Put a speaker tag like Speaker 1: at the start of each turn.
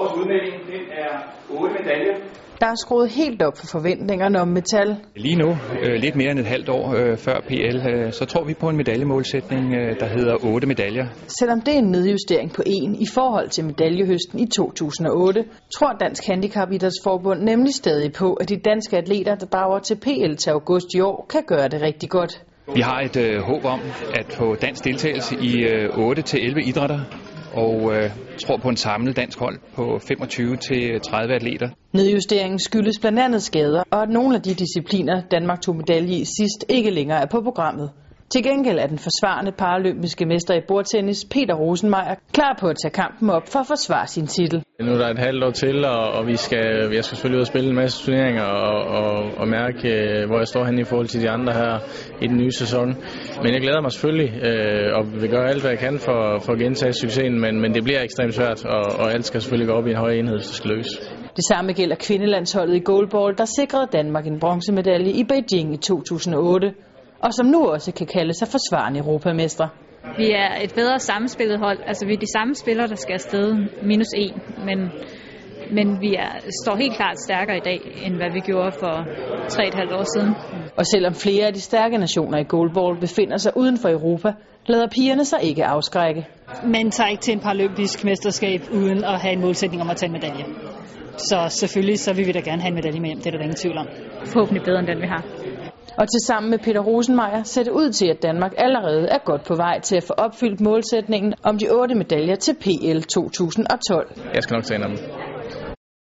Speaker 1: Vores udmelding den er 8 medaljer.
Speaker 2: Der er skruet helt op for forventningerne om metal.
Speaker 3: Lige nu, øh, lidt mere end et halvt år øh, før PL, øh, så tror vi på en medaljemålsætning, øh, der hedder 8 medaljer.
Speaker 2: Selvom det er en nedjustering på en i forhold til medaljehøsten i 2008, tror Dansk Handicap Idrætsforbund nemlig stadig på, at de danske atleter, der drager til PL til august i år, kan gøre det rigtig godt.
Speaker 3: Vi har et øh, håb om at få dansk deltagelse i øh, 8-11 idrætter, og øh, tror på en samlet dansk hold på 25-30 atleter.
Speaker 2: Nedjusteringen skyldes blandt andet skader, og at nogle af de discipliner, Danmark tog medalje i sidst, ikke længere er på programmet. Til gengæld er den forsvarende paralympiske mester i bordtennis, Peter Rosenmeier, klar på at tage kampen op for at forsvare sin titel.
Speaker 4: Nu er der et halvt år til, og, og vi skal, jeg skal selvfølgelig ud og spille en masse turneringer og, og, og mærke, øh, hvor jeg står hen i forhold til de andre her i den nye sæson. Men jeg glæder mig selvfølgelig, øh, og vil gøre alt, hvad jeg kan for, for at gentage succesen, men, men det bliver ekstremt svært, og, og alt skal selvfølgelig gå op i en høj enhed, hvis det skal lykkes.
Speaker 2: Det samme gælder kvindelandsholdet i goalball, der sikrede Danmark en bronzemedalje i Beijing i 2008 og som nu også kan kalde sig forsvarende europamestre.
Speaker 5: Vi er et bedre sammenspillet hold. Altså vi er de samme spillere, der skal afsted minus en, men, men vi er, står helt klart stærkere i dag, end hvad vi gjorde for 3,5 år siden.
Speaker 2: Og selvom flere af de stærke nationer i goalball befinder sig uden for Europa, lader pigerne sig ikke afskrække.
Speaker 6: Man tager ikke til en paralympisk mesterskab uden at have en målsætning om at tage en medalje. Så selvfølgelig så vil vi da gerne have en medalje med hjem, det er der ingen tvivl om.
Speaker 5: Forhåbentlig bedre end den vi har.
Speaker 2: Og til sammen med Peter Rosenmeier ser det ud til, at Danmark allerede er godt på vej til at få opfyldt målsætningen om de otte medaljer til PL 2012.
Speaker 4: Jeg skal nok tage en af dem.